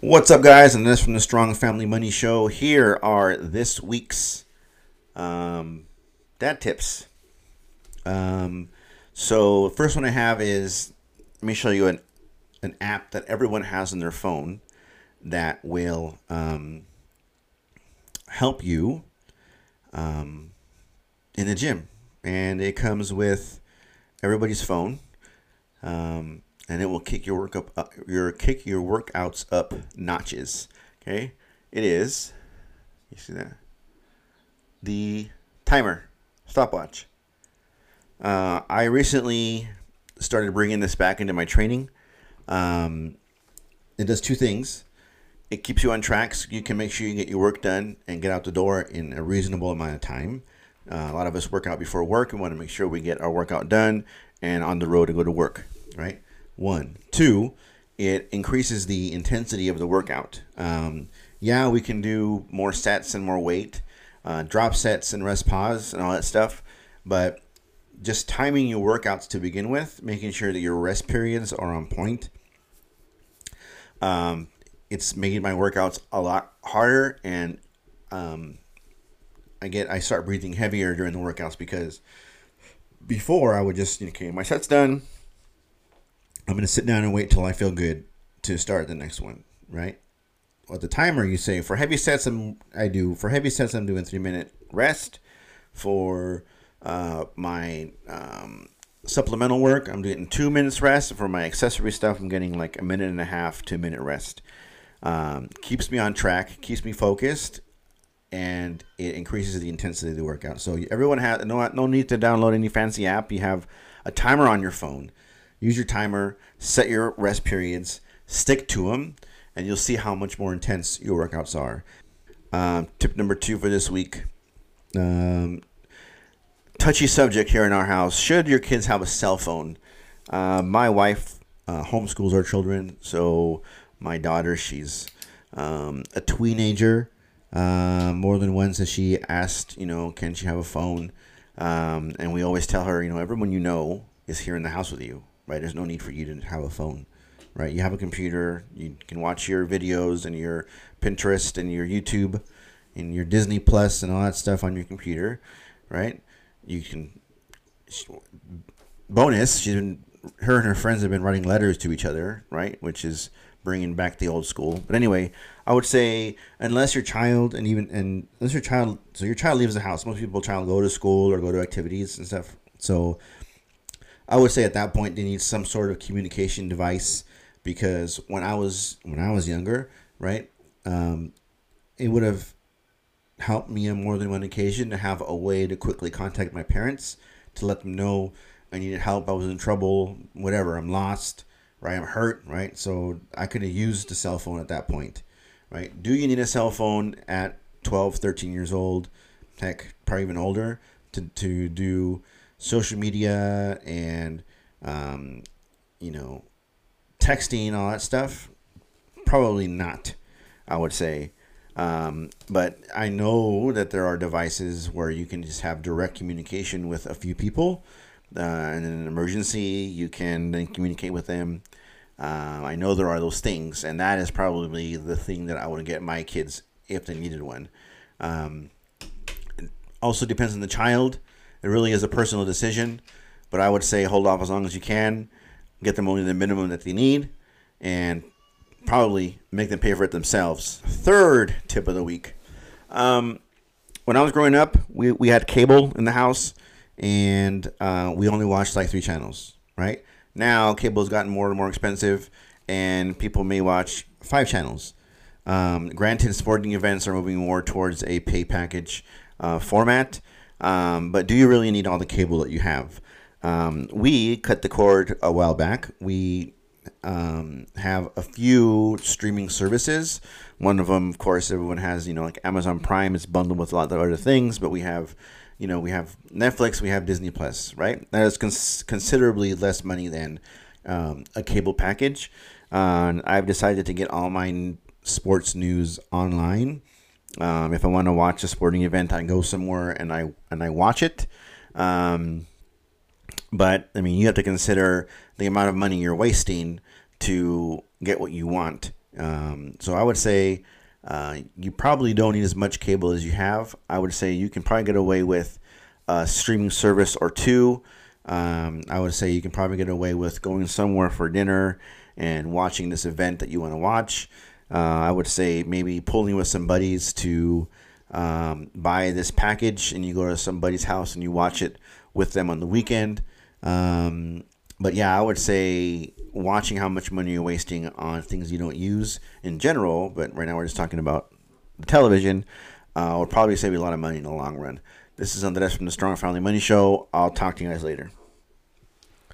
What's up, guys? Andres from the Strong Family Money Show. Here are this week's um, dad tips. Um, so, first one I have is let me show you an an app that everyone has on their phone that will um, help you um, in the gym, and it comes with everybody's phone. Um, and it will kick your work up, up your kick your workouts up notches. Okay, it is. You see that? The timer stopwatch. Uh, I recently started bringing this back into my training. Um, it does two things. It keeps you on track so you can make sure you get your work done and get out the door in a reasonable amount of time. Uh, a lot of us work out before work and want to make sure we get our workout done and on the road to go to work, right? One. Two, it increases the intensity of the workout. Um, yeah, we can do more sets and more weight, uh, drop sets and rest pause and all that stuff, but just timing your workouts to begin with, making sure that your rest periods are on point. Um, it's making my workouts a lot harder, and um, I get I start breathing heavier during the workouts because before I would just okay, my set's done. I'm gonna sit down and wait till I feel good to start the next one, right? With the timer, you say for heavy sets, I'm I do for heavy sets I'm doing three minute rest. For uh, my um, supplemental work, I'm doing two minutes rest. For my accessory stuff, I'm getting like a minute and a half, two minute rest. Um, keeps me on track, keeps me focused, and it increases the intensity of the workout. So everyone has no no need to download any fancy app. You have a timer on your phone use your timer, set your rest periods, stick to them, and you'll see how much more intense your workouts are. Um, tip number two for this week um, touchy subject here in our house. Should your kids have a cell phone? Uh, my wife uh, homeschools our children, so my daughter, she's um, a teenager. Uh, more than once has she asked, you know, can she have a phone? Um, and we always tell her, you know, everyone you know is here in the house with you right? There's no need for you to have a phone, right? You have a computer, you can watch your videos and your Pinterest and your YouTube and your Disney Plus and all that stuff on your computer, right? You can. Bonus, she's been, her and her friends have been writing letters to each other, right? Which is bringing back the old school. But anyway, I would say unless your child and even and unless your child, so your child leaves the house. Most people child go to school or go to activities and stuff. So I would say at that point they need some sort of communication device because when I was when I was younger, right, um, it would have helped me on more than one occasion to have a way to quickly contact my parents to let them know I needed help, I was in trouble, whatever, I'm lost, right, I'm hurt, right. So I could have used the cell phone at that point, right. Do you need a cell phone at 12, 13 years old, heck, probably even older, to to do social media and um, you know texting all that stuff? Probably not i would say. Um, but i know that there are devices where you can just have direct communication with a few people. Uh, in an emergency you can then communicate with them. Uh, i know there are those things and that is probably the thing that i would get my kids if they needed one. Um, also depends on the child it really is a personal decision, but I would say hold off as long as you can, get them only the minimum that they need, and probably make them pay for it themselves. Third tip of the week. Um, when I was growing up, we, we had cable in the house, and uh, we only watched like three channels, right? Now, cable has gotten more and more expensive, and people may watch five channels. Um, granted, sporting events are moving more towards a pay package uh, format, um, but do you really need all the cable that you have? Um, we cut the cord a while back. We um, have a few streaming services. One of them, of course, everyone has. You know, like Amazon Prime is bundled with a lot of other things, but we have, you know, we have Netflix, we have Disney Plus, right? That is cons- considerably less money than um, a cable package. Uh, I've decided to get all my sports news online. Um, if I want to watch a sporting event, I go somewhere and I and I watch it. Um, but I mean, you have to consider the amount of money you're wasting to get what you want. Um, so I would say uh, you probably don't need as much cable as you have. I would say you can probably get away with a streaming service or two. Um, I would say you can probably get away with going somewhere for dinner and watching this event that you want to watch. Uh, I would say maybe pulling with some buddies to um, buy this package and you go to somebody's house and you watch it with them on the weekend. Um, but yeah, I would say watching how much money you're wasting on things you don't use in general, but right now we're just talking about the television, uh, will probably save you a lot of money in the long run. This is Andres from the Strong Family Money Show. I'll talk to you guys later.